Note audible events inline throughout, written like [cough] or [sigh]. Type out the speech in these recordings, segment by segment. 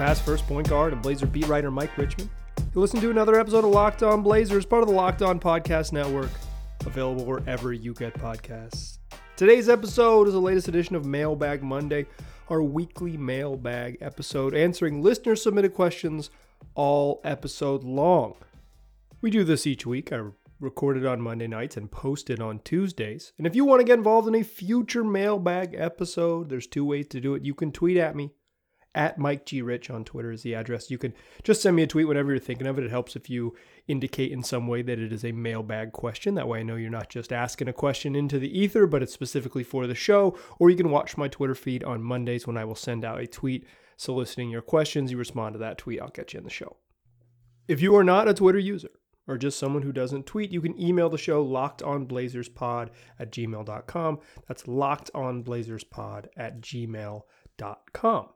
past first point guard and Blazer beat writer Mike Richman. You listen to another episode of Locked On Blazers, part of the Locked On Podcast Network, available wherever you get podcasts. Today's episode is the latest edition of Mailbag Monday, our weekly mailbag episode answering listener submitted questions all episode long. We do this each week. I record it on Monday nights and post it on Tuesdays. And if you want to get involved in a future mailbag episode, there's two ways to do it. You can tweet at me at Mike G Rich on Twitter is the address. You can just send me a tweet whenever you're thinking of it. It helps if you indicate in some way that it is a mailbag question. That way I know you're not just asking a question into the ether, but it's specifically for the show. Or you can watch my Twitter feed on Mondays when I will send out a tweet soliciting your questions. You respond to that tweet, I'll get you in the show. If you are not a Twitter user, or just someone who doesn't tweet, you can email the show lockedonblazerspod at gmail.com. That's lockedonblazerspod at gmail.com.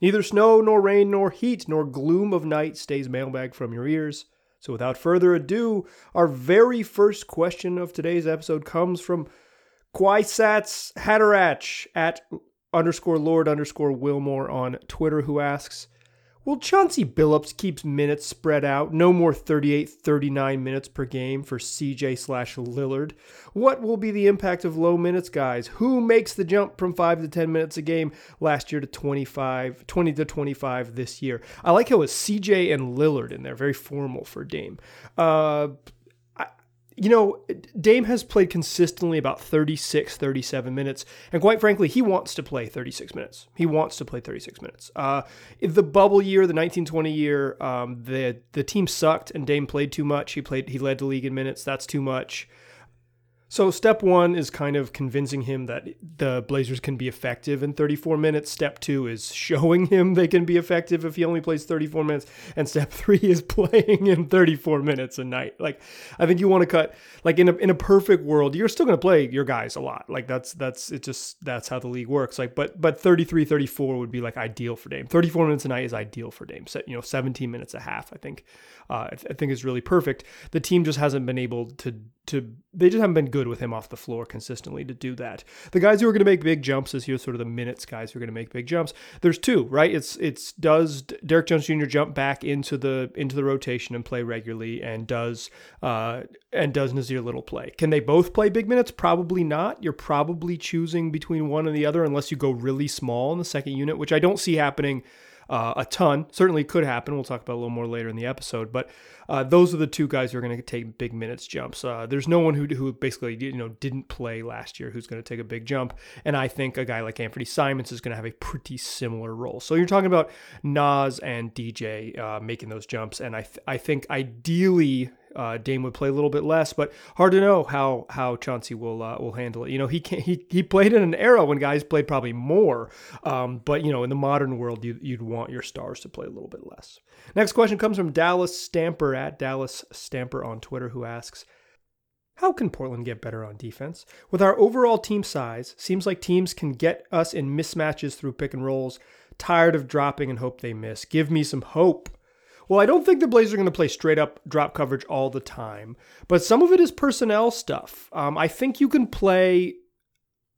Neither snow, nor rain, nor heat, nor gloom of night stays mailbag from your ears. So without further ado, our very first question of today's episode comes from Kwisatz Haderach at underscore Lord underscore Wilmore on Twitter, who asks, Will Chauncey Billups keeps minutes spread out? No more 38, 39 minutes per game for CJ slash Lillard. What will be the impact of low minutes guys? Who makes the jump from 5 to 10 minutes a game last year to 25, 20 to 25 this year? I like how it's CJ and Lillard in there, very formal for Dame. Uh, you know, Dame has played consistently about 36, 37 minutes. And quite frankly, he wants to play 36 minutes. He wants to play 36 minutes. Uh, the bubble year, the 1920 year, um, the, the team sucked and Dame played too much. He played, he led the league in minutes. That's too much. So, step one is kind of convincing him that the Blazers can be effective in 34 minutes. Step two is showing [laughs] him they can be effective if he only plays 34 minutes. And step [laughs] three is playing in 34 minutes a night. Like, I think you want to cut, like, in a, in a perfect world, you're still going to play your guys a lot. Like, that's, that's, it just, that's how the league works. Like, but, but 33, 34 would be like ideal for Dame. 34 minutes a night is ideal for Dame. So, you know, 17 minutes a half, I think, uh, I, th- I think is really perfect. The team just hasn't been able to, to, they just haven't been good with him off the floor consistently to do that. The guys who are going to make big jumps this year, sort of the minutes guys who are going to make big jumps. There's two, right? It's it's does Derrick Jones Jr. jump back into the into the rotation and play regularly, and does uh, and does Nassir Little play? Can they both play big minutes? Probably not. You're probably choosing between one and the other unless you go really small in the second unit, which I don't see happening uh, a ton. Certainly could happen. We'll talk about a little more later in the episode. But uh, those are the two guys who are going to take big minutes jumps. Uh, there's no one who who basically you know didn't play last year who's going to take a big jump. And I think a guy like Anthony Simons is going to have a pretty similar role. So you're talking about Nas and DJ uh, making those jumps, and I th- I think ideally uh, Dame would play a little bit less, but hard to know how how Chauncey will uh, will handle it. You know, he can he he played in an era when guys played probably more, um, but you know, in the modern world, you, you'd want your stars to play a little bit less. Next question comes from Dallas Stamper at Dallas Stamper on Twitter, who asks. How can Portland get better on defense? With our overall team size, seems like teams can get us in mismatches through pick and rolls. Tired of dropping and hope they miss. Give me some hope. Well, I don't think the Blazers are going to play straight up drop coverage all the time, but some of it is personnel stuff. Um, I think you can play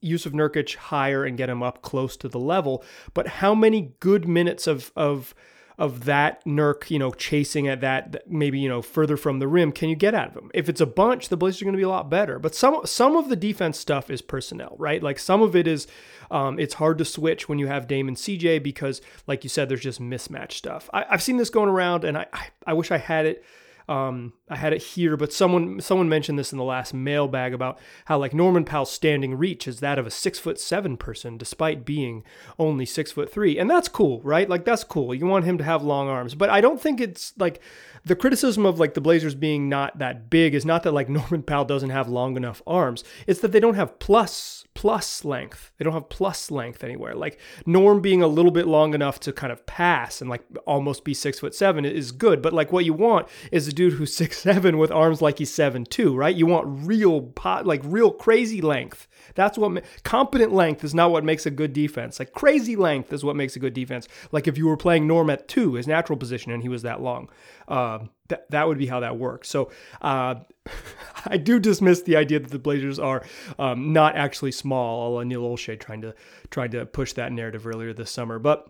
Jusuf Nurkic higher and get him up close to the level, but how many good minutes of of of that Nurk, you know, chasing at that maybe you know further from the rim, can you get out of him? If it's a bunch, the Blazers are going to be a lot better. But some some of the defense stuff is personnel, right? Like some of it is, um, it's hard to switch when you have Dame and CJ because, like you said, there's just mismatch stuff. I, have seen this going around, and I, I I wish I had it um, I had it here, but someone someone mentioned this in the last mailbag about how like Norman Powell's standing reach is that of a six foot seven person, despite being only six foot three, and that's cool, right? Like that's cool. You want him to have long arms, but I don't think it's like the criticism of like the Blazers being not that big is not that like [laughs] Norman Powell doesn't have long enough arms. It's that they don't have plus plus length. They don't have plus length anywhere. Like Norm being a little bit long enough to kind of pass and like almost be six foot seven is good. But like what you want is a dude who's [laughs] six seven with arms like he's seven two, right? You want real pot, like real crazy length. That's what competent length is not what makes a good defense. Like crazy length is what makes a good defense. Like if you were playing Norm at two, his natural position, and he was that long. Uh, that that would be how that works. So uh, [laughs] I do dismiss the idea that the Blazers are um, not actually small. Neil Olshey trying to trying to push that narrative earlier this summer, but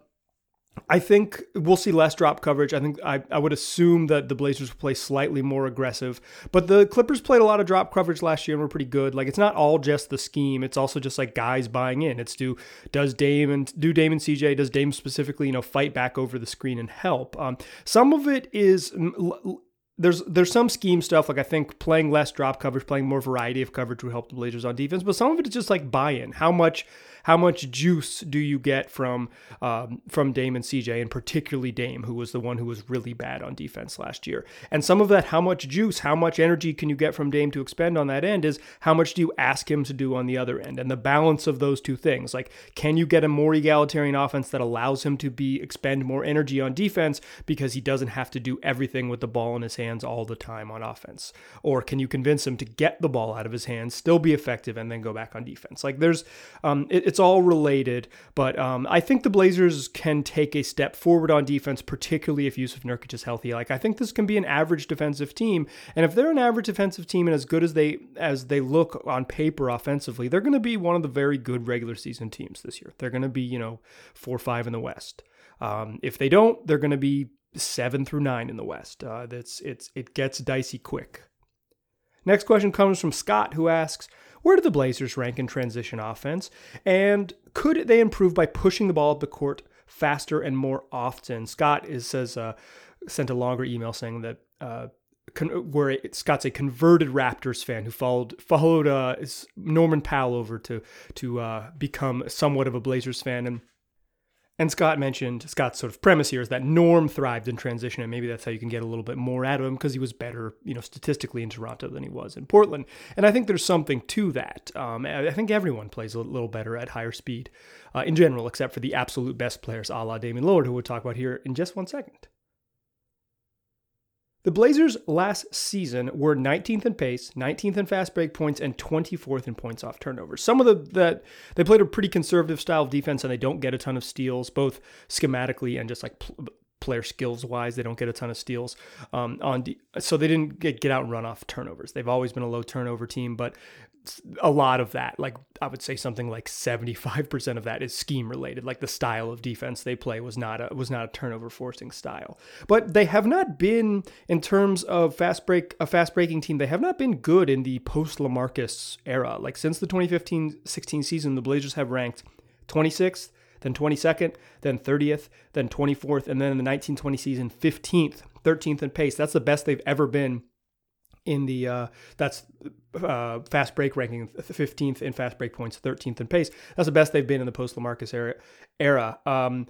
I think we'll see less drop coverage. I think I, I would assume that the Blazers will play slightly more aggressive. But the Clippers played a lot of drop coverage last year and were pretty good. Like it's not all just the scheme. It's also just like guys buying in. It's do does Dame and do Dame and CJ, does Dame specifically, you know, fight back over the screen and help. Um, some of it is there's there's some scheme stuff like I think playing less drop coverage, playing more variety of coverage would help the Blazers on defense. But some of it is just like buy-in. How much how much juice do you get from um, from Dame and CJ, and particularly Dame, who was the one who was really bad on defense last year? And some of that, how much juice, how much energy can you get from Dame to expend on that end? Is how much do you ask him to do on the other end? And the balance of those two things, like can you get a more egalitarian offense that allows him to be expend more energy on defense because he doesn't have to do everything with the ball in his hands all the time on offense, or can you convince him to get the ball out of his hands, still be effective, and then go back on defense? Like there's, um, it, it's all related, but um, I think the Blazers can take a step forward on defense, particularly if Jusuf Nurkic is healthy. Like I think this can be an average defensive team, and if they're an average defensive team and as good as they as they look on paper offensively, they're going to be one of the very good regular season teams this year. They're going to be you know four or five in the West. Um, if they don't, they're going to be seven through nine in the West. Uh, that's it's it gets dicey quick. Next question comes from Scott, who asks, where do the Blazers rank in transition offense? And could they improve by pushing the ball up the court faster and more often? Scott is says uh, sent a longer email saying that uh, con- where it, Scott's a converted Raptors fan who followed followed uh, Norman Powell over to to uh, become somewhat of a Blazers fan and and Scott mentioned Scott's sort of premise here is that Norm thrived in transition, and maybe that's how you can get a little bit more out of him because he was better, you know, statistically in Toronto than he was in Portland. And I think there's something to that. Um, I think everyone plays a little better at higher speed uh, in general, except for the absolute best players, a la Damian Lillard, who we'll talk about here in just one second. The Blazers last season were 19th in pace, 19th in fast break points, and 24th in points off turnovers. Some of the that they played a pretty conservative style of defense, and they don't get a ton of steals, both schematically and just like pl- player skills wise. They don't get a ton of steals um, on, de- so they didn't get, get out and run off turnovers. They've always been a low turnover team, but a lot of that, like I would say something like 75% of that is scheme related. Like the style of defense they play was not a was not a turnover forcing style. But they have not been in terms of fast break a fast breaking team, they have not been good in the post LaMarcus era. Like since the 2015-16 season, the Blazers have ranked 26th, then 22nd, then 30th, then 24th, and then in the 1920 season 15th, 13th in pace. That's the best they've ever been in the uh, that's uh, fast break ranking 15th in fast break points 13th in pace that's the best they've been in the post lamarcus era era um,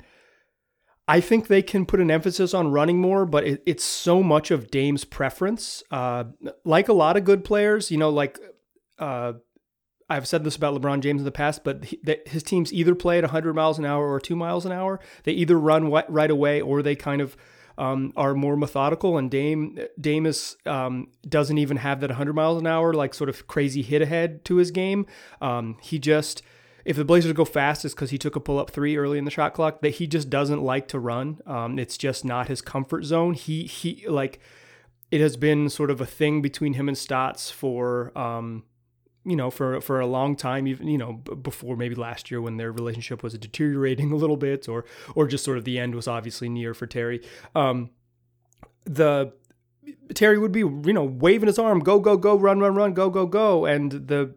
I think they can put an emphasis on running more, but it, it's so much of Dame's preference. Uh, like a lot of good players, you know, like uh, I've said this about LeBron James in the past, but he, his teams either play at 100 miles an hour or two miles an hour. They either run right away or they kind of um, are more methodical, and Dame Damus um, doesn't even have that 100 miles an hour like sort of crazy hit ahead to his game. Um, he just if the Blazers go fast, it's because he took a pull up three early in the shot clock. That he just doesn't like to run. Um, it's just not his comfort zone. He he like it has been sort of a thing between him and Stotts for um, you know, for for a long time, even you know, before maybe last year when their relationship was deteriorating [laughs] a little bit, or or just sort of the end was obviously near for Terry. Um, the Terry would be, you know, waving his arm, go, go, go, run, run, run, go, go, go. And the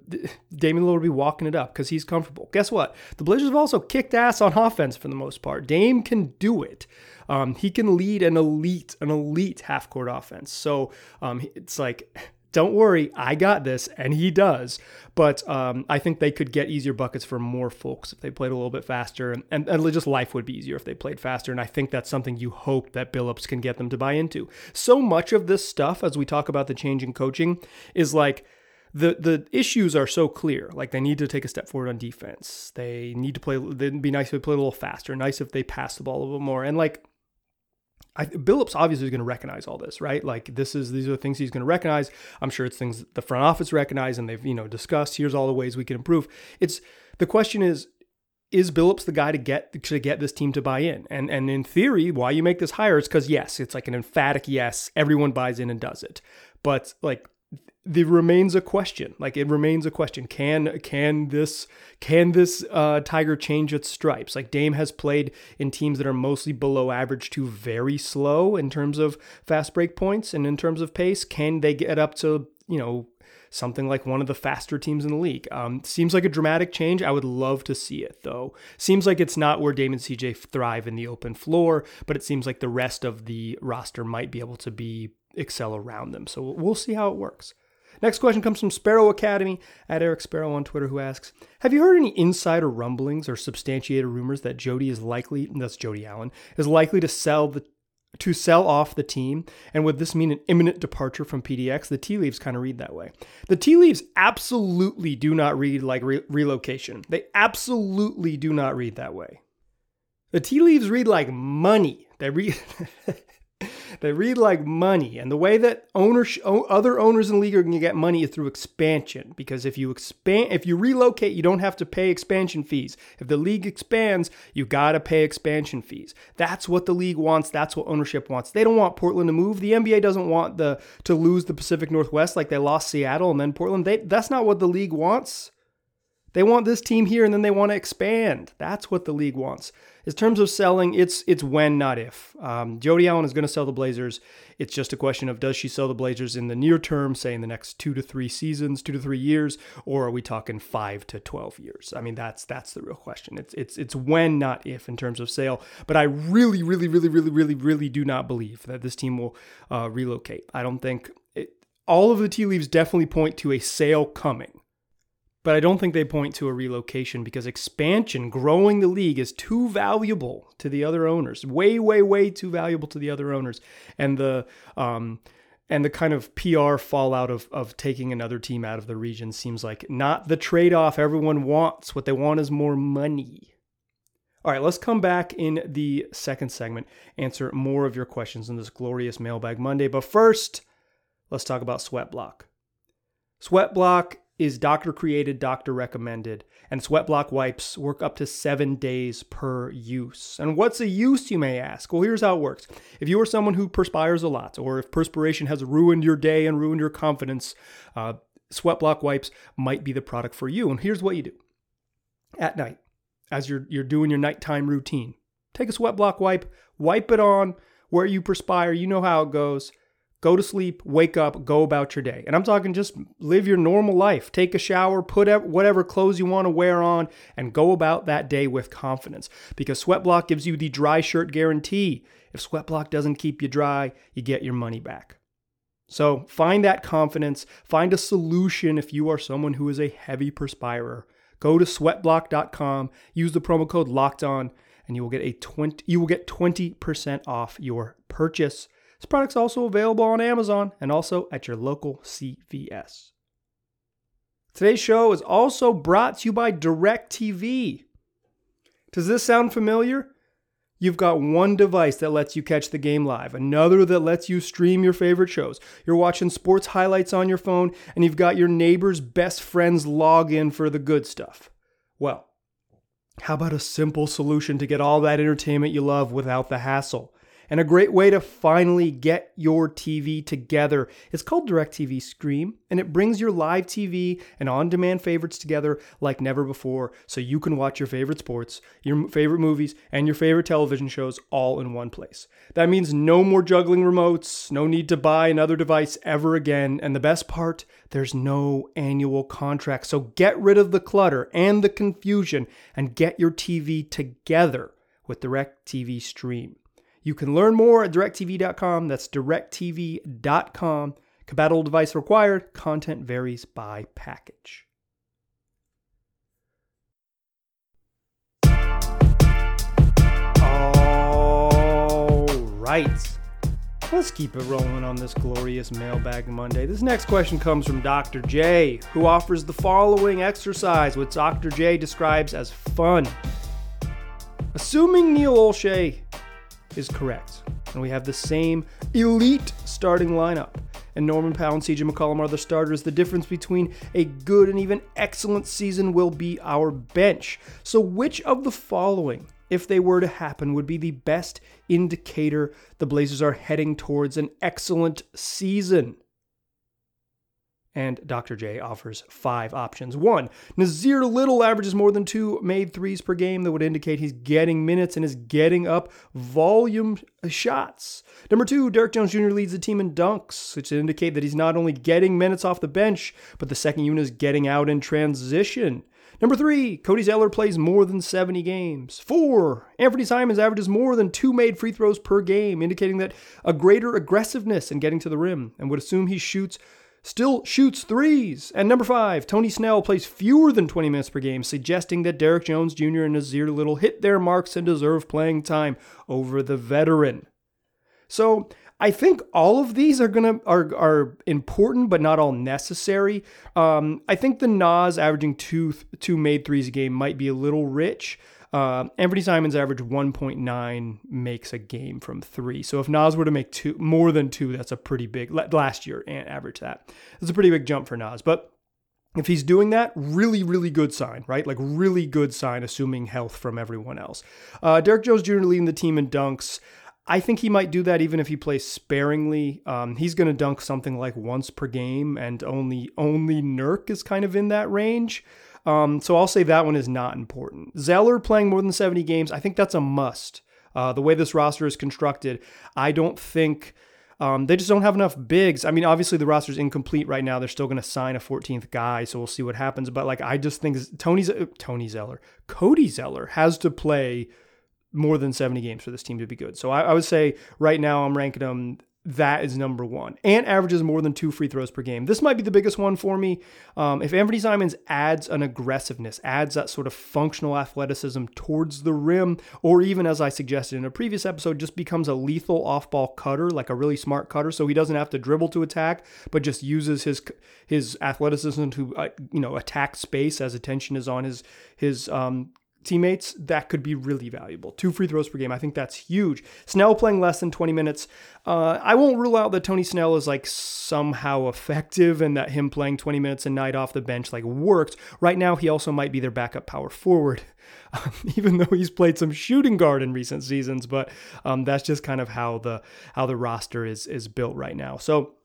Damian Lillard would be walking it up because he's comfortable. Guess what? The Blazers have also kicked ass on offense for the most part. Dame can do it. Um, he can lead an elite, an elite half court offense. So um, it's like don't worry, I got this, and he does. But um, I think they could get easier buckets for more folks if they played a little bit faster, and, and, and, just life would be easier if they played faster. And I think that's something you hope that Billups can get them to buy into. So much of this stuff, as we talk about the change in coaching, is like the the issues are so clear. Like they need to take a step forward on defense. They need to play. It'd be nice if they play a little faster. Nice if they pass the ball a little more. And like I, Billups obviously is going to recognize all this, right? Like this is these are the things he's going to recognize. I'm sure it's things the front office recognize and they've you know discussed. Here's all the ways we can improve. It's the question is is Billups the guy to get to get this team to buy in? And and in theory, why you make this hire is because yes, it's like an emphatic yes. Everyone buys in and does it. But like there remains a question. Like it remains a question. Can can this can this uh, Tiger change its stripes? Like Dame has played in teams that are mostly below average to very slow in terms of fast break points and in terms of pace. Can they get up to you know something like one of the faster teams in the league. Um, seems like a dramatic change. I would love to see it though. Seems like it's not where Dame and CJ thrive in the open floor, but it seems like the rest of the roster might be able to be excel around them. So we'll see how it works. Next question comes from Sparrow Academy at Eric Sparrow on Twitter, who asks Have you heard any insider rumblings or substantiated rumors that Jody is likely, that's Jody Allen, is likely to sell the to sell off the team, and would this mean an imminent departure from PDX? The tea leaves kind of read that way. The tea leaves absolutely do not read like re- relocation. They absolutely do not read that way. The tea leaves read like money. They read [laughs] They read like money, and the way that owners, other owners in the league are going to get money is through expansion. Because if you expand, if you relocate, you don't have to pay expansion fees. If the league expands, you got to pay expansion fees. That's what the league wants. That's what ownership wants. They don't want Portland to move. The NBA doesn't want the to lose the Pacific Northwest like they lost Seattle and then Portland. They, that's not what the league wants. They want this team here and then they want to expand. That's what the league wants. In terms of selling, it's it's when, not if. Um, Jody Allen is going to sell the Blazers. It's just a question of does she sell the Blazers in the near term, say in the next two to three seasons, two to three years, or are we talking five to twelve years? I mean, that's that's the real question. It's it's it's when, not if, in terms of sale. But I really, really, really, really, really, really do not believe that this team will uh, relocate. I don't think it, all of the tea leaves definitely point to a sale coming. But I don't think they point to a relocation because expansion, growing the league, is too valuable to the other owners. Way, way, way too valuable to the other owners. And the um, and the kind of PR fallout of of taking another team out of the region seems like not the trade-off everyone wants. What they want is more money. All right, let's come back in the second segment, answer more of your questions in this glorious Mailbag Monday. But first, let's talk about Sweatblock. Sweatblock is doctor created, doctor recommended, and sweat block wipes work up to seven days per use. And what's a use, you may ask? Well, here's how it works. If you are someone who perspires a lot, or if perspiration has ruined your day and ruined your confidence, uh, sweat block wipes might be the product for you. And here's what you do at night, as you're, you're doing your nighttime routine, take a sweat block wipe, wipe it on where you perspire. You know how it goes go to sleep, wake up, go about your day. And I'm talking just live your normal life. Take a shower, put whatever clothes you want to wear on, and go about that day with confidence. Because Sweatblock gives you the dry shirt guarantee. If Sweatblock doesn't keep you dry, you get your money back. So find that confidence, find a solution if you are someone who is a heavy perspirer. Go to sweatblock.com, use the promo code locked on, and you will get a 20 you will get 20% off your purchase. This product's also available on Amazon and also at your local CVS. Today's show is also brought to you by DirecTV. Does this sound familiar? You've got one device that lets you catch the game live, another that lets you stream your favorite shows. You're watching sports highlights on your phone, and you've got your neighbor's best friend's login for the good stuff. Well, how about a simple solution to get all that entertainment you love without the hassle? And a great way to finally get your TV together. It's called DirecTV Stream, and it brings your live TV and on demand favorites together like never before so you can watch your favorite sports, your favorite movies, and your favorite television shows all in one place. That means no more juggling remotes, no need to buy another device ever again, and the best part, there's no annual contract. So get rid of the clutter and the confusion and get your TV together with DirecTV Stream. You can learn more at directv.com. That's directv.com. Compatible device required. Content varies by package. All right. Let's keep it rolling on this glorious Mailbag Monday. This next question comes from Dr. J, who offers the following exercise, which Dr. J describes as fun. Assuming Neil Olshey is correct. And we have the same elite starting lineup. And Norman Powell and CJ McCollum are the starters. The difference between a good and even excellent season will be our bench. So, which of the following, if they were to happen, would be the best indicator the Blazers are heading towards an excellent season? And Dr. J offers five options. One, Nassir Little averages more than two made threes per game. That would indicate he's getting minutes and is getting up volume shots. Number two, Derrick Jones Jr. leads the team in dunks, which indicate that he's not only getting minutes off the bench, but the second unit is getting out in transition. Number three, Cody Zeller plays more than 70 games. Four, Anthony Simons averages more than two made free throws per game, indicating that a greater aggressiveness in getting to the rim, and would assume he shoots still shoots threes. And number five, Tony Snell plays fewer than 20 minutes per game, suggesting that Derrick Jones Jr. and Nassir Little hit their marks and deserve playing time over the veteran. So I think all of these are gonna are are important, but not all necessary. Um, I think the Nas averaging two two made threes a game might be a little rich. Uh, Anthony Simons average 1.9 makes a game from three. So if Nas were to make two more than two, that's a pretty big last year and average that. That's a pretty big jump for Nas. But if he's doing that, really, really good sign, right? Like really good sign, assuming health from everyone else. Uh, Derrick Jones Jr. leading the team in dunks. I think he might do that even if he plays sparingly. Um, he's going to dunk something like once per game, and only only Nurk is kind of in that range. Um, so I'll say that one is not important. Zeller playing more than 70 games, I think that's a must. Uh, the way this roster is constructed, I don't think um, they just don't have enough bigs. I mean, obviously the roster's incomplete right now. They're still going to sign a 14th guy, so we'll see what happens. But like, I just think Tony's Tony Zeller, Cody Zeller has to play more than 70 games for this team to be good. So I, I would say right now I'm ranking them that is number one. Ant averages more than two free throws per game. This might be the biggest one for me. Um, if Anthony Simons adds an aggressiveness, adds that sort of functional athleticism towards the rim, or even as I suggested in a previous episode, just becomes a lethal off-ball cutter, like a really smart cutter, so he doesn't have to dribble to attack, but just uses his his athleticism to uh, you know attack space as attention is on his his um, teammates, that could be really valuable. Two free throws per game, I think that's huge. Snell playing less than 20 minutes. Uh, I won't rule out that Tony Snell is like somehow effective and that him playing 20 minutes a night off the bench like worked. Right now, he also might be their backup power forward, [laughs] um, even though he's played some shooting guard in recent seasons. But um, that's just kind of how the how the roster is is built right now. So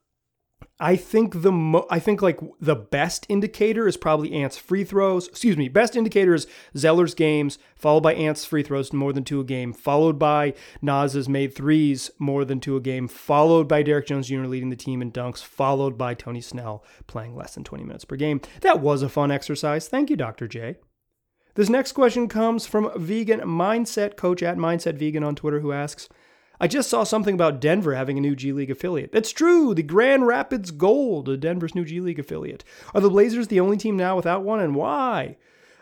I think the mo- I think like the best indicator is probably Ant's free throws. Excuse me, best indicator is Zeller's games, followed by Ant's free throws more than two a game, followed by Nas's made threes more than two a game, followed by Derrick Jones Jr. leading the team in dunks, followed by Tony Snell playing less than 20 minutes per game. That was a fun exercise. Thank you, Dr. J. This next question comes from Vegan Mindset Coach at Mindset Vegan on Twitter, who asks. I just saw something about Denver having a new G League affiliate. That's true. The Grand Rapids Gold, Denver's new G League affiliate. Are the Blazers the only team now without one, and why?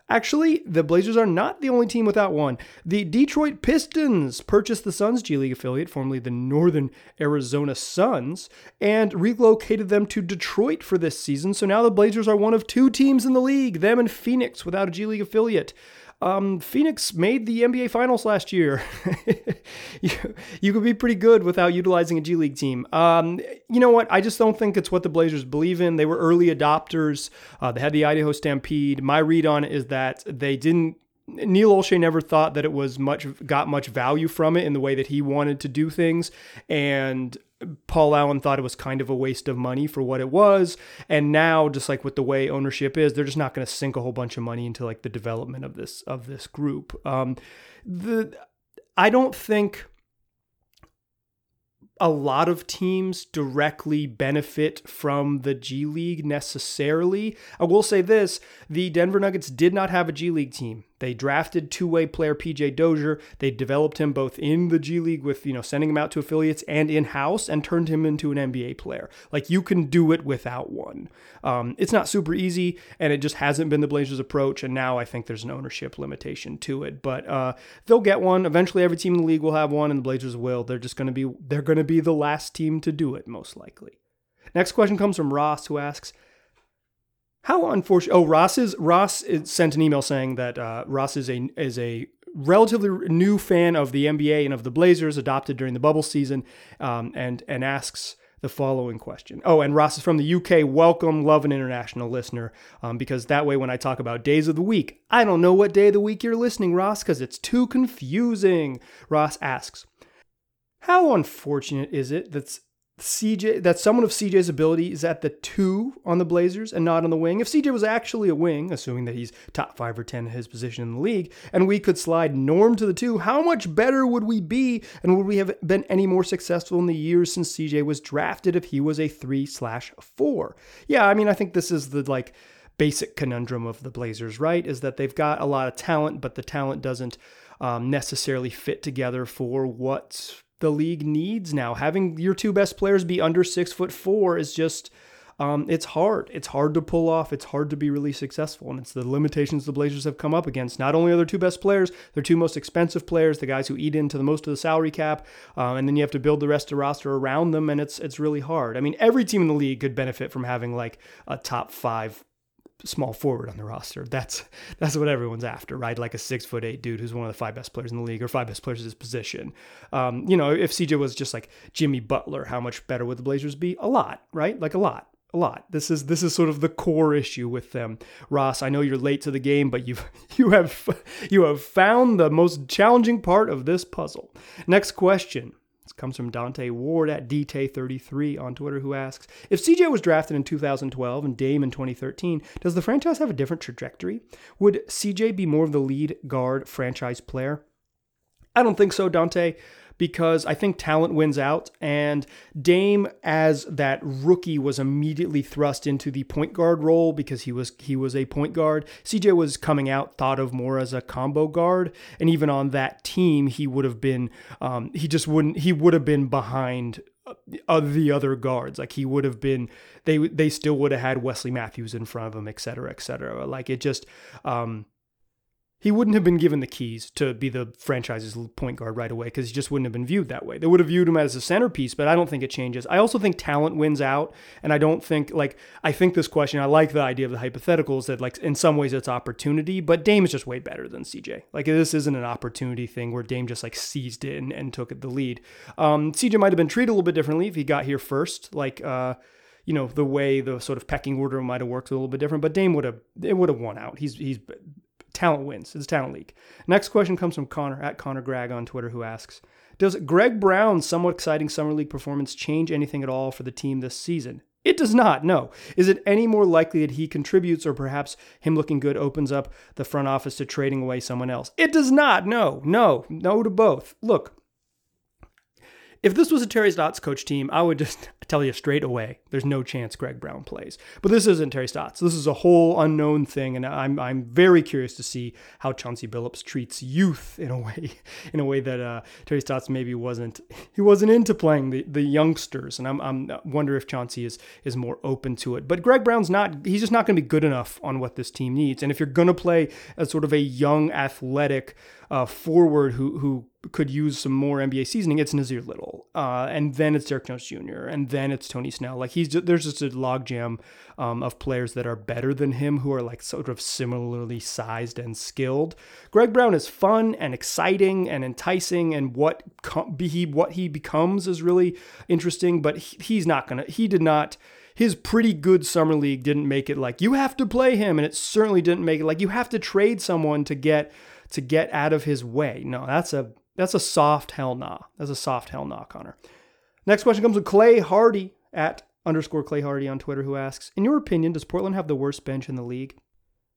Actually, the Blazers are not the only team without one. The Detroit Pistons purchased the Suns G League affiliate, formerly the Northern Arizona Suns, and relocated them to Detroit for this season. So now the Blazers are one of two teams in the league, them and Phoenix without a G League affiliate. Um, Phoenix made the NBA Finals last year. [laughs] you, you, could be pretty good without utilizing a G League team. Um, you know what? I just don't think it's what the Blazers believe in. They were early adopters. Uh, they had the Idaho Stampede. My read on it is that they didn't Neil Olshey never thought that it was much got much value from it in the way that he wanted to do things, and Paul Allen thought it was kind of a waste of money for what it was. And now, just like with the way ownership is, they're just not going to sink a whole bunch of money into like the development of this of this group. Um, the I don't think a lot of teams directly benefit from the G League necessarily. I will say this the Denver Nuggets did not have a G League team. They drafted two-way player PJ Dozier. They developed him both in the G League with, you know, sending him out to affiliates and in-house and turned him into an NBA player. Like you can do it without one. Um, it's not super easy and it just hasn't been the Blazers approach. And now I think there's an ownership limitation to it, but uh, they'll get one. Eventually every team in the league will have one and the Blazers will. They're just going to be, they're going to be the last team to do it most likely. Next question comes from Ross who asks, how unfortunate! Oh, Ross is Ross sent an email saying that uh, Ross is a is a relatively new fan of the NBA and of the Blazers, adopted during the bubble season, um, and and asks the following question. Oh, and Ross is from the UK. Welcome, love an international listener, um, because that way when I talk about days of the week, I don't know what day of the week you're listening, Ross, because it's too confusing. Ross asks, how unfortunate is it that CJ that someone of CJ's ability is at the two on the Blazers and not on the wing. If CJ was actually a wing, assuming that he's top five or ten in his position in the league, and we could slide Norm to the two, how much better would we be? And would we have been any more successful in the years since CJ was drafted if he was a three slash four? Yeah, I mean, I think this is the like basic conundrum of the Blazers, right? Is that they've got a lot of talent, but the talent doesn't um, necessarily fit together for what the league needs now. Having your two best players be under six foot four is just. Um, it's hard. It's hard to pull off. It's hard to be really successful. And it's the limitations the Blazers have come up against. Not only are their two best players, their two most expensive players, the guys who eat into the most of the salary cap, um, and then you have to build the rest of the roster around them, and it's it's really hard. I mean, every team in the league could benefit from having like a top five small forward on the roster. That's [laughs] that's what everyone's after, right? Like a six foot eight dude who's one of the five best players in the league or five best players at his position. Um, you know, if CJ was just like Jimmy Butler, how much better would the Blazers be? A lot, right? Like a lot. A lot. This is this is sort of the core issue with them. Ross, I know you're late to the game, but you've [laughs] you have [laughs] you have found the most challenging part of this puzzle. Next question. This comes from Dante Ward at DT33 on Twitter, who asks If CJ was drafted in 2012 and Dame in 2013, does the franchise have a different trajectory? Would CJ be more of the lead guard franchise player? I don't think so, Dante because I think talent wins out. And Dame, as that rookie, was immediately thrust into the point guard role because he was he was a point guard. CJ was coming out thought of more as a combo guard, and even on that team, he would have been um, he just wouldn't he would have been behind uh, the other guards. Like he would have been, they they still would have had Wesley Matthews in front of him, et cetera, et cetera. Like it just, um, he wouldn't have been given the keys to be the franchise's point guard right away because he just wouldn't have been viewed that way. They would have viewed him as a centerpiece, but I don't think it changes. I also think talent wins out, and I don't think like I think this question. I like the idea of the hypotheticals that like in some ways it's opportunity, but Dame is just way better than CJ. Like this isn't an opportunity thing where Dame just like seized it and, and took the lead. Um, CJ might have been treated a little bit differently if he got here first, like. Uh, you know the way the sort of pecking order might have worked a little bit different, but Dame would have it would have won out. He's he's talent wins. It's a talent league. Next question comes from Connor at Connor Grag on Twitter, who asks Does Greg Brown's somewhat exciting summer league performance change anything at all for the team this season? It does not, no. Is it any more likely that he contributes or perhaps him looking good opens up the front office to trading away someone else? It does not, no, no, no to both. Look, if this was a Terry Stotts coach team, I would just [laughs] tell you straight away, there's no chance Greg Brown plays. But this isn't Terry Stotts. This is a whole unknown thing, and I'm I'm very curious to see how Chauncey Billups treats youth in a way, [laughs] in a way that uh, Terry Stotts maybe wasn't. He wasn't into playing the, the youngsters, and I'm I'm wonder if Chauncey is is more open to it. But Greg Brown's not. He's just not going to be good enough on what this team needs. And if you're going to play as sort of a young, athletic uh, forward who who could use some more NBA seasoning, it's Nassir Little, uh, and then it's Derrick Jones Jr., and then it's Tony Snell. Like he's just, there's just a logjam um, of players that are better than him who are like sort of similarly sized and skilled. Greg Brown is fun and exciting and enticing, and what com- he what he becomes is really interesting. But he, he's not gonna. He did not his pretty good summer league didn't make it like you have to play him, and it certainly didn't make it like you have to trade someone to get to get out of his way. No, that's a that's a soft hell nah. That's a soft hell nah, Connor. Next question comes with Clay Hardy at underscore Clay Hardy on Twitter, who asks, In your opinion, does Portland have the worst bench in the league?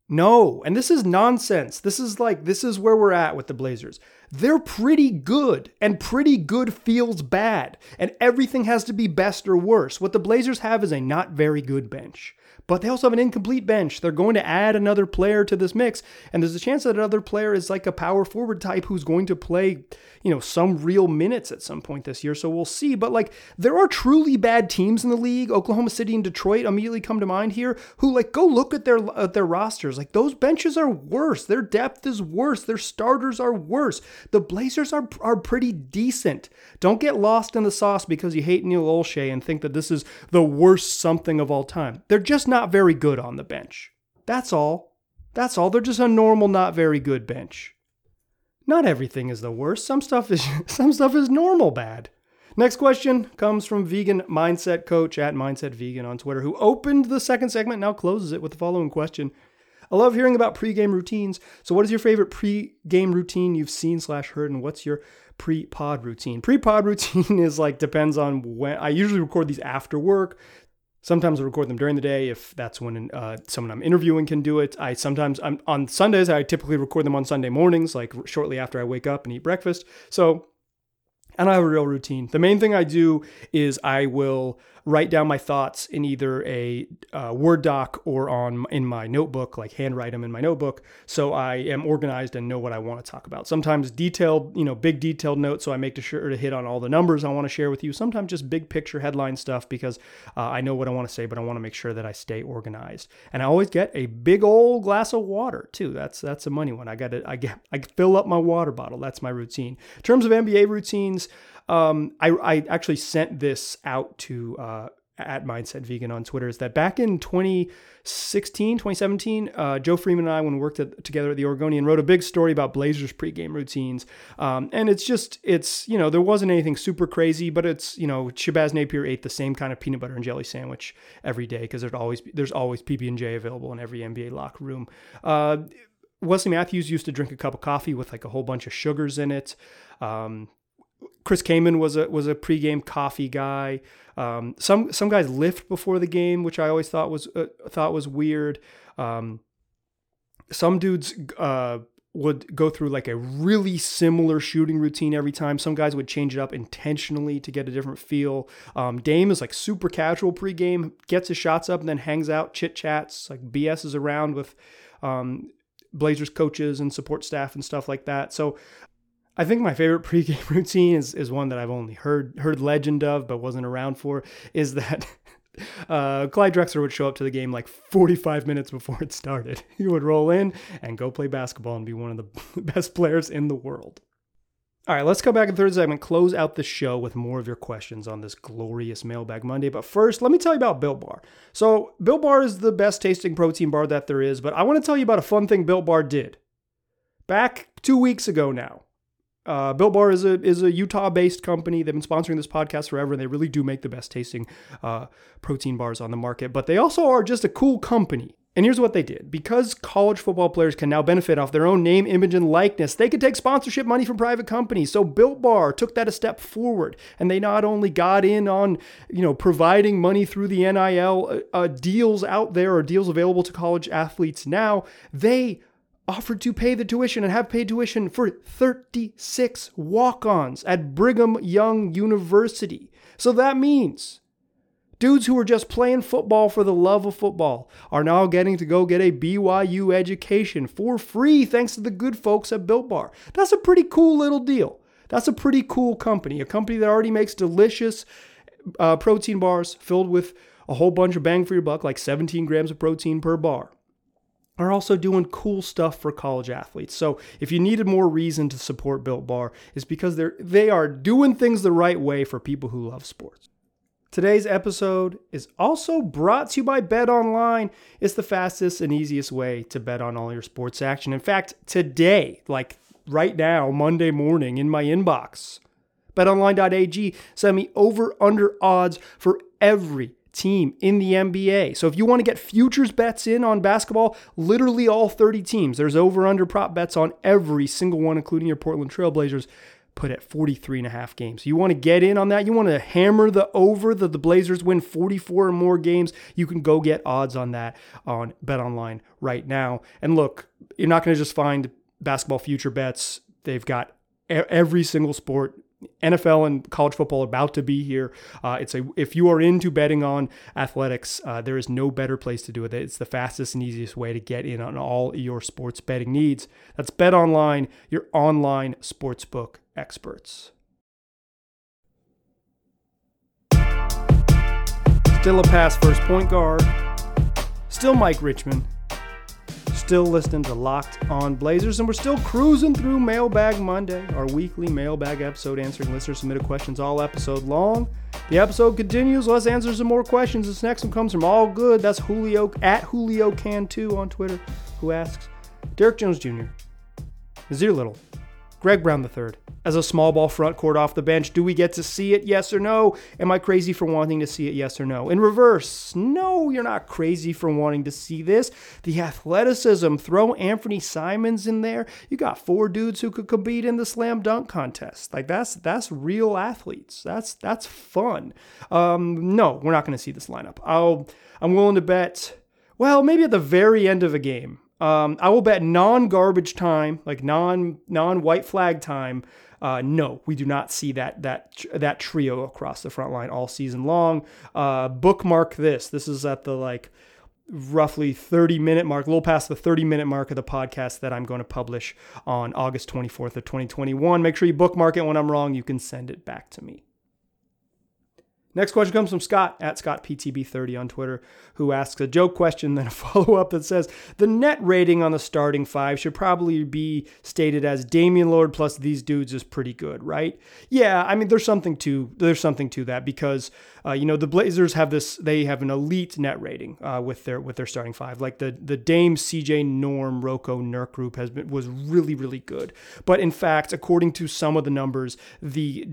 No, and this is nonsense. This is like, this is where we're at with the Blazers. They're pretty good, and pretty good feels bad, and everything has to be best or worse. What the Blazers have is a not very good bench but they also have an incomplete bench. They're going to add another player to this mix, and there's a chance that another player is like a power forward type who's going to play, you know, some real minutes at some point this year. So we'll see. But like, there are truly bad teams in the league. Oklahoma City and Detroit immediately come to mind here. Who like go look at their at their rosters. Like those benches are worse. Their depth is worse. Their starters are worse. The Blazers are are pretty decent. Don't get lost in the sauce because you hate Neil Olshey and think that this is the worst something of all time. They're just not not very good on the bench. That's all. That's all. They're just a normal, not very good bench. Not everything is the worst. Some stuff is [laughs] some stuff is normal bad. Next question comes from vegan mindset coach at mindset vegan on Twitter, who opened the second segment, now closes it with the following question. I love hearing about pregame routines. So, what is your favorite pregame routine you've seen slash heard, and what's your pre-pod routine. Pre-pod [laughs] routine is like depends on when I usually record these after work. Sometimes I record them during the day if that's when uh, someone I'm interviewing can do it. I sometimes I'm on Sundays. I typically record them on Sunday mornings, like shortly after I wake up and eat breakfast. So and I have a real routine. The main thing I do is I will write down my thoughts in either a uh, Word doc or on in my notebook, like handwrite them in my notebook, so I am organized and know what I want to talk about. Sometimes detailed, you know, big detailed notes, so I make sure to hit on all the numbers I want to share with you. Sometimes just big picture headline stuff because uh, I know what I want to say, but I want to make sure that I stay organized. And I always get a big old glass of water too. That's that's a money one. I got to I get I fill up my water bottle. That's my routine. In terms of NBA routines. Um, I, I actually sent this out to uh, at Mindset Vegan on Twitter. Is that back in 2016, 2017, uh, Joe Freeman and I, when we worked at, together at the Oregonian, wrote a big story about Blazers pregame routines. Um, and it's just, it's, you know, there wasn't anything super crazy, but it's, you know, Shabazz Napier ate the same kind of peanut butter and jelly sandwich every day because there's always, there's always PB&J available in every NBA locker room. Uh, Wesley Matthews used to drink a cup of coffee with like a whole bunch of sugars in it. Um, Chris Kaman was a was a pregame coffee guy. Um, some some guys lift before the game, which I always thought was uh, thought was weird. Um, some dudes uh, would go through like a really similar shooting routine every time. Some guys would change it up intentionally to get a different feel. Um, Dame is like super casual pregame, gets his shots up and then hangs out, chit chats, like BSs around with um, Blazers coaches and support staff and stuff like that. So I think my favorite [laughs] pregame routine is, is one that I've only heard heard legend of, but wasn't around for. Is that [laughs] uh, Clyde Drexler would show up to the game like 45 minutes before it started. [laughs] He would roll in and go play basketball and be one of the best players in the world. All right, let's come back in third segment, close out the show with more of your questions on this glorious Mailbag Monday. But first, let me tell you about Built Bar. So, Built Bar is the best tasting protein bar that there is, but I want to tell you about a fun thing Built Bar did. Back two weeks ago now, uh, Built Bar is a is a Utah based company. They've been sponsoring this podcast forever, and they really do make the best tasting uh, protein bars on the market. But they also are just a cool company. And here's what they did. Because college football players can now benefit off their own name, image, and likeness, they could take sponsorship money from private companies. So Built Bar took that a step forward. And they not only got in on, you know, providing money through the NIL uh, uh, deals out there or deals available to college athletes now, they offered to pay the tuition and have paid tuition for 36 walk ons at Brigham Young University. So that means dudes who were just playing football for the love of football are now getting to go get a BYU education for free thanks to the good folks at Built Bar. That's a pretty cool little deal. That's a pretty cool company, a company that already makes delicious uh, protein bars filled with a whole bunch of bang for your buck, like 17 grams of protein per bar are also doing cool stuff for college athletes. So if you needed more reason to support Built Bar, is because they're they are doing things the right way for people who love sports. Today's episode is also brought to you by Bet Online. It's the fastest and easiest way to bet on all your sports action. In fact, today, like right now, Monday morning in my inbox, betonline.ag sent me over under odds for every team in the NBA. So if you want to get futures bets in on basketball, literally all 30 teams, there's over under prop bets on every single one, including your Portland Trailblazers. Put at 43 and a half games. You want to get in on that? You want to hammer the over that the Blazers win 44 or more games? You can go get odds on that on Bet Online right now. And look, you're not going to just find basketball future bets. They've got every single sport NFL and college football about to be here. Uh, it's a if you are into betting on athletics, uh, there is no better place to do it. It's the fastest and easiest way to get in on all your sports betting needs. That's Bet Online, your online sportsbook experts. Still a pass first point guard. Still Mike Richman still listening to Locked On Blazers, and we're still cruising through Mailbag Monday, our weekly mailbag episode answering listener submitted questions all episode long. The episode continues. Let's answer some more questions. This next one comes from All Good. That's Julio at Julio Can 2 on Twitter, who asks Derrick Jones Jr. Nassir Little Greg Brown III. As a small ball front court off the bench, do we get to see it? Yes or no? Am I crazy for wanting to see it? Yes or no? In reverse, no, you're not crazy for wanting to see this. The athleticism, throw Anthony Simons in there. You got four dudes who could compete in the slam dunk contest. Like that's that's real athletes. That's that's fun. Um, no, we're not going to see this lineup. I'll I'm willing to bet. Well, maybe at the very end of a game. Um, I will bet non-garbage time, like non non-white flag time. Uh, no, we do not see that that that trio across the front line all season long. Uh, bookmark this. This is at the like roughly 30 minute mark, a little past the 30 minute mark of the podcast that I'm going to publish on August 24th of 2021. Make sure you bookmark it. When I'm wrong, you can send it back to me. Next question comes from Scott at ScottPTB30 on Twitter, who asks a joke question, then a [laughs] follow up that says the net rating on the starting five should probably be stated as Damian Lillard plus these dudes is pretty good, right? Yeah, I mean there's something to there's something to that because uh, you know the Blazers have this they have an elite net rating uh, with their with their starting five. Like the the Dame, CJ, Norm, Rocco, Nurk group has been was really really good. But in fact, according to some of the numbers, the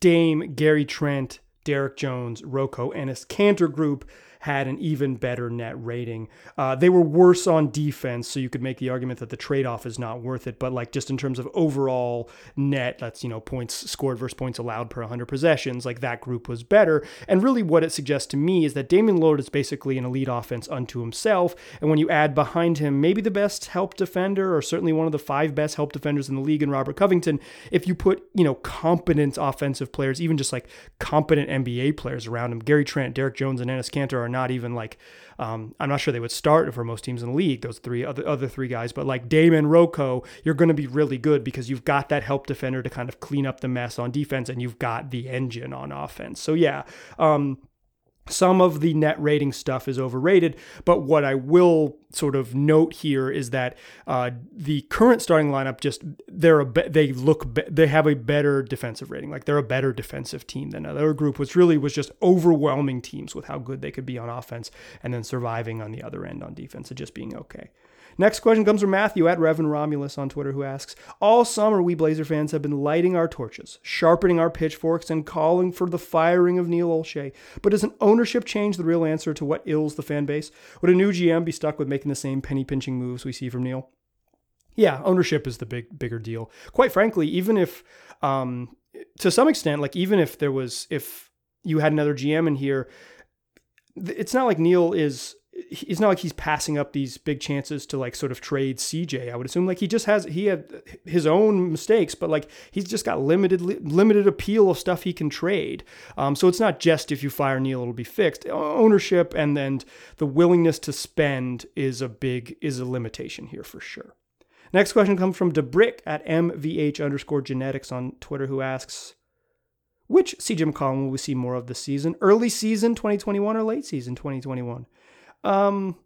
Dame, Gary Trent, Derrick Jones, Rocco, and Enes Kanter group had an even better net rating. Uh, they were worse on defense, so you could make the argument that the trade off is not worth it. But like just in terms of overall net, that's you know points scored versus points allowed per 100 possessions, like that group was better. And really, what it suggests to me is that Damian Lillard is basically an elite offense unto himself. And when you add behind him maybe the best help defender, or certainly one of the five best help defenders in the league in Robert Covington, if you put you know competent offensive players, even just like competent NBA players around him, Gary Trent, Derrick Jones, and Enes Kanter are are not even like um, I'm not sure they would start for most teams in the league. Those three other other three guys, but like Damon Rocco, you're going to be really good because you've got that help defender to kind of clean up the mess on defense, and you've got the engine on offense. So yeah. Um, some of the net rating stuff is overrated, but what I will sort of note here is that uh, the current starting lineup just they're a be- they look be- they have a better defensive rating, like they're a better defensive team than another group, which really was just overwhelming teams with how good they could be on offense and then surviving on the other end on defense and just being okay. Next question comes from Matthew at Revan Romulus on Twitter, who asks All summer, we Blazer fans have been lighting our torches, sharpening our pitchforks, and calling for the firing of Neil Olshey. But does an ownership change the real answer to what ills the fan base? Would a new GM be stuck with making the same penny pinching moves we see from Neil? Yeah, ownership is the big bigger deal. Quite frankly, even if um, to some extent, like even if there was if you had another GM in here, it's not like Neil is it's not like he's passing up these big chances to like sort of trade CJ. I would assume like he just has he had his own mistakes, but like he's just got limited limited appeal of stuff he can trade. Um, so it's not just if you fire Neil it'll be fixed. Ownership and then the willingness to spend is a big is a limitation here for sure. Next question comes from Debrick at mvh underscore genetics on Twitter, who asks. Which CJ McCollum will we see more of this season? Early season 2021 or late season 2021? Um,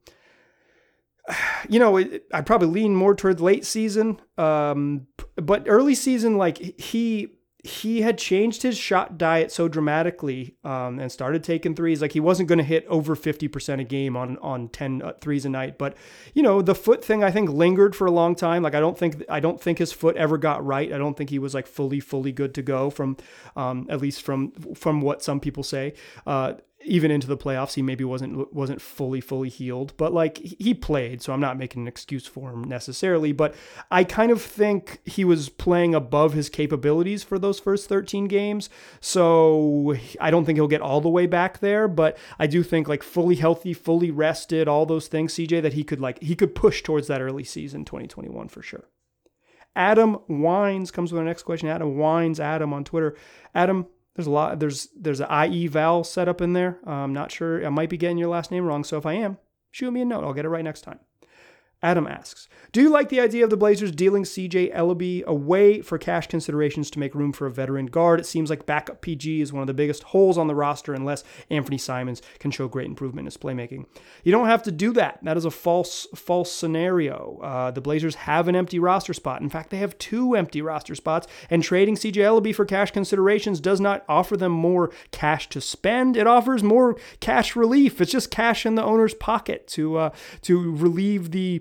you know, I probably lean more toward late season. Um, but early season, like he he had changed his shot diet so dramatically um, and started taking threes. Like he wasn't going to hit over 50% a game on, on 10 uh, threes a night. But, you know, the foot thing I think lingered for a long time. Like I don't think, I don't think his foot ever got right. I don't think he was like fully, fully good to go from, um, at least from, from what some people say. Uh, even into the playoffs, he maybe wasn't wasn't fully fully healed, but like he played, so I'm not making an excuse for him necessarily. But I kind of think he was playing above his capabilities for those first 13 games, so I don't think he'll get all the way back there. But I do think like fully healthy, fully rested, all those things, CJ, that he could like he could push towards that early season 2021 for sure. Adam Wines comes with our next question. Adam Wines, Adam on Twitter. Adam, there's a lot. There's there's an IE Val set up in there. I'm not sure. I might be getting your last name wrong. So if I am, shoot me a note. I'll get it right next time. Adam asks, do you like the idea of the Blazers dealing CJ Elleby away for cash considerations to make room for a veteran guard? It seems like backup PG is one of the biggest holes on the roster unless Anfernee Simons can show great improvement in his playmaking. You don't have to do that. That is a false false scenario. Uh, the Blazers have an empty roster spot. In fact, they have two empty roster spots, and trading CJ Elleby for cash considerations does not offer them more cash to spend. It offers more cash relief. It's just cash in the owner's pocket to uh, to relieve the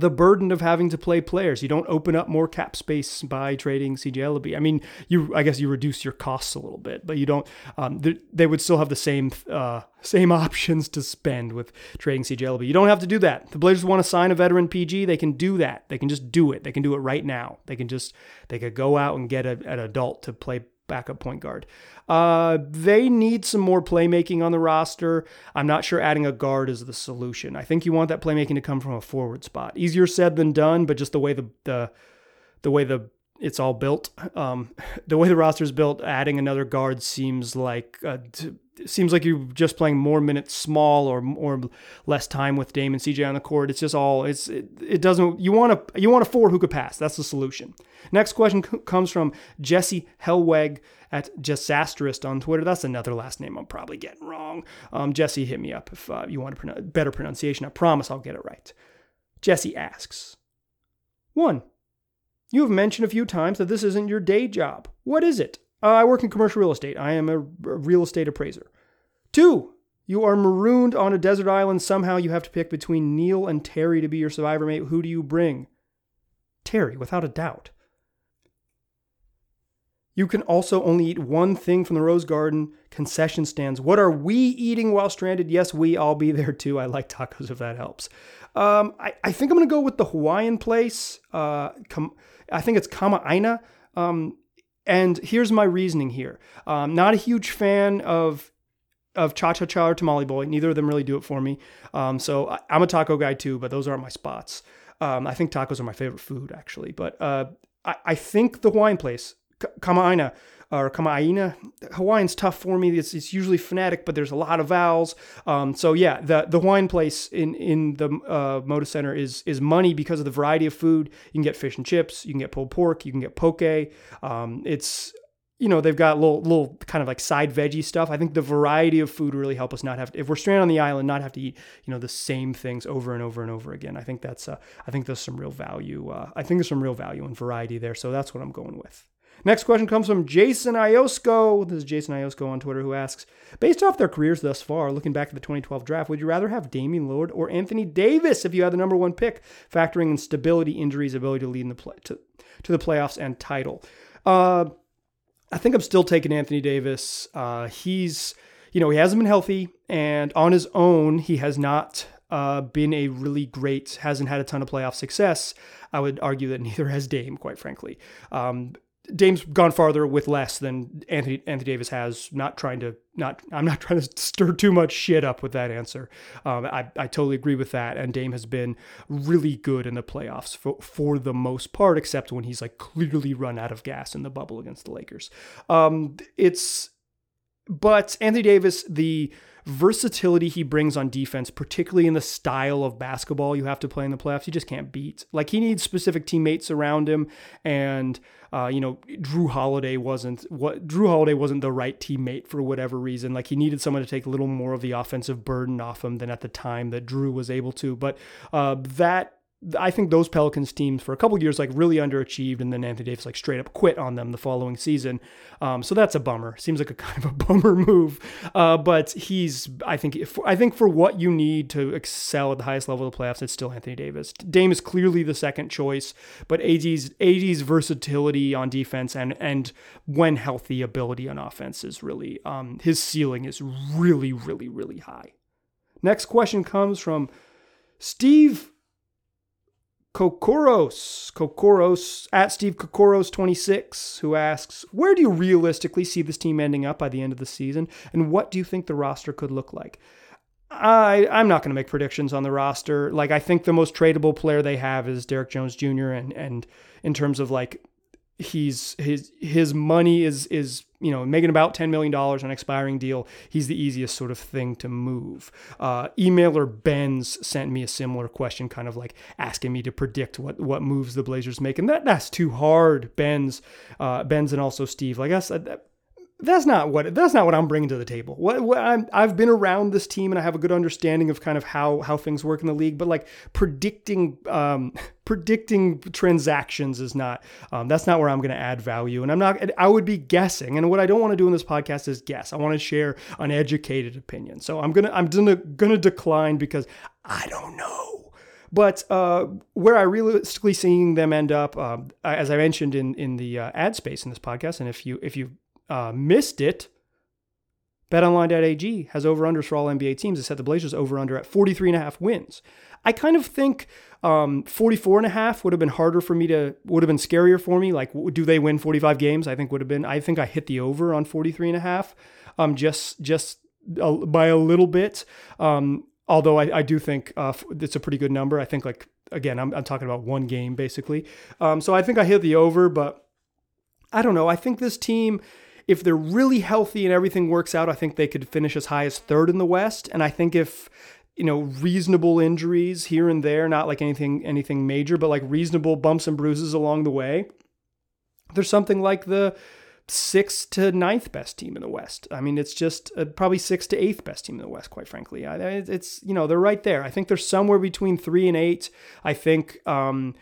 the burden of having to play players. You don't open up more cap space by trading CJ Elleby. I mean, you I guess you reduce your costs a little bit, but you don't. Um, they, they would still have the same uh, same [laughs] options to spend with trading CJ Elleby. You don't have to do that. The Blazers want to sign a veteran PG. They can do that. They can just do it. They can do it right now. They can just they could go out and get a, an adult to play backup point guard. Uh, they need some more playmaking on the roster. I'm not sure adding a guard is the solution. I think you want that playmaking to come from a forward spot. Easier said than done, but just the way the the the way the it's all built, um, [laughs] the way the roster is built, adding another guard seems like seems like you're just playing more minutes small or or less time with Dame and CJ on the court. It's just all it's it, it doesn't you want a you want a four who could pass. That's the solution. Next question c- comes from Jesse Hellweg at Disastrist on Twitter. That's another last name I'm probably getting wrong. Um, Jesse, hit me up if uh, you want a better pronunciation. I promise I'll get it right. Jesse asks, one. You have mentioned a few times that this isn't your day job. What is it? Uh, I work in commercial real estate. I am a, real estate appraiser. Two, you are marooned on a desert island. Somehow you have to pick between Neil and Terry to be your survivor mate. Who do you bring? Terry, without a doubt. You can also only eat one thing from the Rose Garden concession stands. What are we eating while stranded? Yes, we. I'll be there too. I like tacos if that helps. Um, I, I, think I'm going to go with the Hawaiian place. Uh, com- I think it's Kama'aina. Um, and here's my reasoning here. Um, not a huge fan of of Cha Cha Cha or Tamale Boy. Neither of them really do it for me. Um, so I, am a taco guy too, but those aren't my spots. Um, I think tacos are my favorite food actually. But uh, I, I think the Hawaiian place Kama'aina or Kama'aina. Hawaiian's tough for me. It's, it's usually phonetic, but there's a lot of vowels. Um, so yeah, the the Hawaiian place in in the uh, Moda Center is is money because of the variety of food. You can get fish and chips. You can get pulled pork. You can get poke. Um, it's you know they've got little little kind of like side veggie stuff. I think the variety of food really help us not have to, if we're stranded on the island, not have to eat you know the same things over and over and over again. I think that's uh, I think there's some real value. Uh, I think there's some real value in variety there. So that's what I'm going with. Next question comes from Jason Iosco. This is Jason Iosco on Twitter who asks, based off their careers thus far, looking back at the 2012 draft, would you rather have Damian Lillard or Anthony Davis if you had the number one pick, factoring in stability, injuries, ability to lead in the play, to, to the playoffs and title? Uh, I think I'm still taking Anthony Davis. Uh, he's, you know, he hasn't been healthy, and on his own, he has not uh, been a really great, hasn't had a ton of playoff success. I would argue that [laughs] neither has Dame, quite frankly. Um, Dame's gone farther with less than Anthony Anthony Davis has. Not trying to not I'm not [laughs] trying to stir too much shit up with that answer. Um, I I totally agree with that. And Dame has been really good in the playoffs for for the most part, except when he's like clearly run out of gas in the bubble against the Lakers. Um, it's but Anthony Davis the versatility he brings on defense, particularly in the style of basketball you have to play in the playoffs, you just can't beat. Like he needs specific teammates around him, and uh, you know, Jrue Holiday wasn't what Jrue Holiday wasn't the right teammate for whatever reason. Like he needed someone to take a little more of the offensive burden off him than at the time that Jrue was able to. But uh, that I think those Pelicans teams for a couple years like really underachieved, and then Anthony Davis like straight up quit on them the following season. Um, so that's a bummer. Seems like a [laughs] kind of a bummer move. Uh, but he's I think if, I think for what you need to excel at the highest level of the playoffs, it's still Anthony Davis. Dame is clearly the second choice, but AD's AD's versatility on defense and and when healthy ability on offense is really um, his ceiling is really really really high. Next question comes from Steve Kokoros, Kokoros at Steve Kokoros 26, who asks, Where do you realistically see this team ending up by the end of the season? And what do you think the roster could look like? I, I'm not going to make predictions on the roster. Like, I think the most tradable player they have is Derrick Jones Jr. And, and in terms of like he's his his money is is you know making about $10 million on an expiring deal. He's the easiest sort of thing to move. Uh, emailer benz sent me a similar question kind of like asking me to predict what what moves the blazers make. And that that's too hard benz. Uh, benz and also steve. Like i said that's not what that's not what I'm bringing to the table. What, what I'm, I've been around this team and I have a good understanding of kind of how how things work in the league. But like predicting um, [laughs] predicting transactions is not um, that's not where I'm going to add value. And I'm not I would be guessing. And what I don't want to do in this podcast is guess. I want to share an educated opinion. So I'm gonna I'm gonna gonna decline because I don't know. But uh, where I realistically seeing them end up, uh, as I mentioned in in the uh, ad space in this podcast, and if you if you uh, missed it, BetOnline.ag has over unders for all NBA teams. It set the Blazers over under at 43 and a half wins. I kind of think um, 44 and a half would have been harder for me to, would have been scarier for me. Like, do they win 45 games? I think would have been, I think I hit the over on 43 and a half, um, just, just by a little bit. Um, although I, I do think uh, it's a pretty good number. I think like, again, I'm, I'm talking about one game basically. Um, so I think I hit the over, but I don't know. I think this team, if they're really healthy and everything works out, I think they could finish as high as third in the West. And I think if you know reasonable injuries here and there, not like anything anything major, but like reasonable bumps and bruises along the way, there's something like the sixth to ninth best team in the West. I mean, it's just uh, probably sixth to eighth best team in the West, quite frankly. I, it's, you know, they're right there. I think they're somewhere between three and eight. I think um,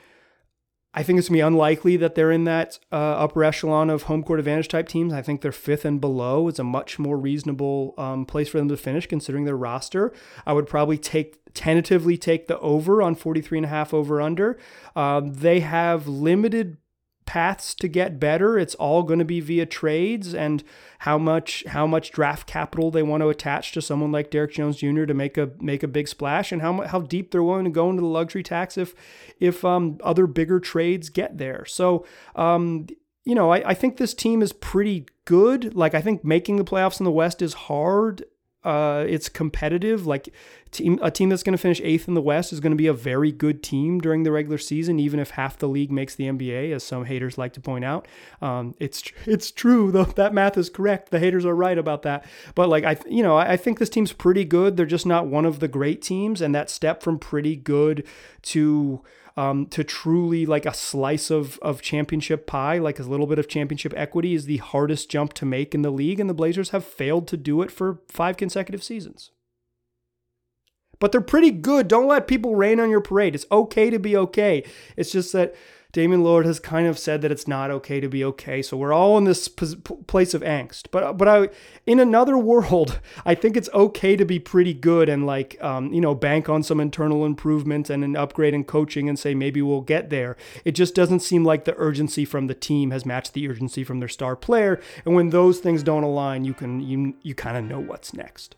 I think it's going to be unlikely that they're in that uh, upper echelon of home court advantage type teams. I think they're fifth and below is a much more reasonable um, place for them to finish considering their roster. I would probably take tentatively take the over on 43 and a half over under. Um, they have limited paths to get better. It's all going to be via trades and how much how much draft capital they want to attach to someone like Derrick Jones Jr. to make a make a big splash and how how deep they're willing to go into the luxury tax if if um, other bigger trades get there. So um, you know, I, I think this team is pretty good. Like I think making the playoffs in the West is hard uh, it's competitive. Like team, a team that's going to finish eighth in the West is going to be a very good team during the regular season, even if half the league makes the NBA, as some haters like to point out. Um, it's it's true though. [laughs] That math is correct. The haters are right about that. But like I, you know, I think this team's pretty good. They're just not one of the great teams, and that step from pretty good to um, to truly like a slice of of championship pie, like a little bit of championship equity, is the hardest jump to make in the league, and the Blazers have failed to do it for five consecutive seasons. But they're pretty good. Don't let people rain on your parade. It's okay to be okay. It's just that Damian Lillard has kind of said that it's not okay to be okay. So we're all in this place of angst. But but I in another [laughs] world, I think it's okay to be pretty good and like um, you know bank on some internal improvement and an upgrade in coaching and say maybe we'll get there. It just doesn't seem like the urgency from the team has matched the urgency from their star player. And when those things don't align, you can you you kind of know what's next.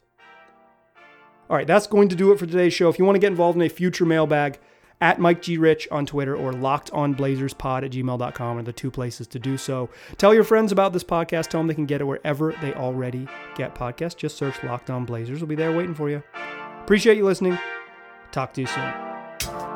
All right, that's going to do it for today's show. If you want to get involved in a future mailbag, at Mike G. Rich on Twitter or lockedonblazerspod at gmail.com are the two places to do so. Tell your friends about this podcast. Tell them they can get it wherever they already get podcasts. Just search Locked On Blazers. We'll be there waiting for you. Appreciate you listening. Talk to you soon.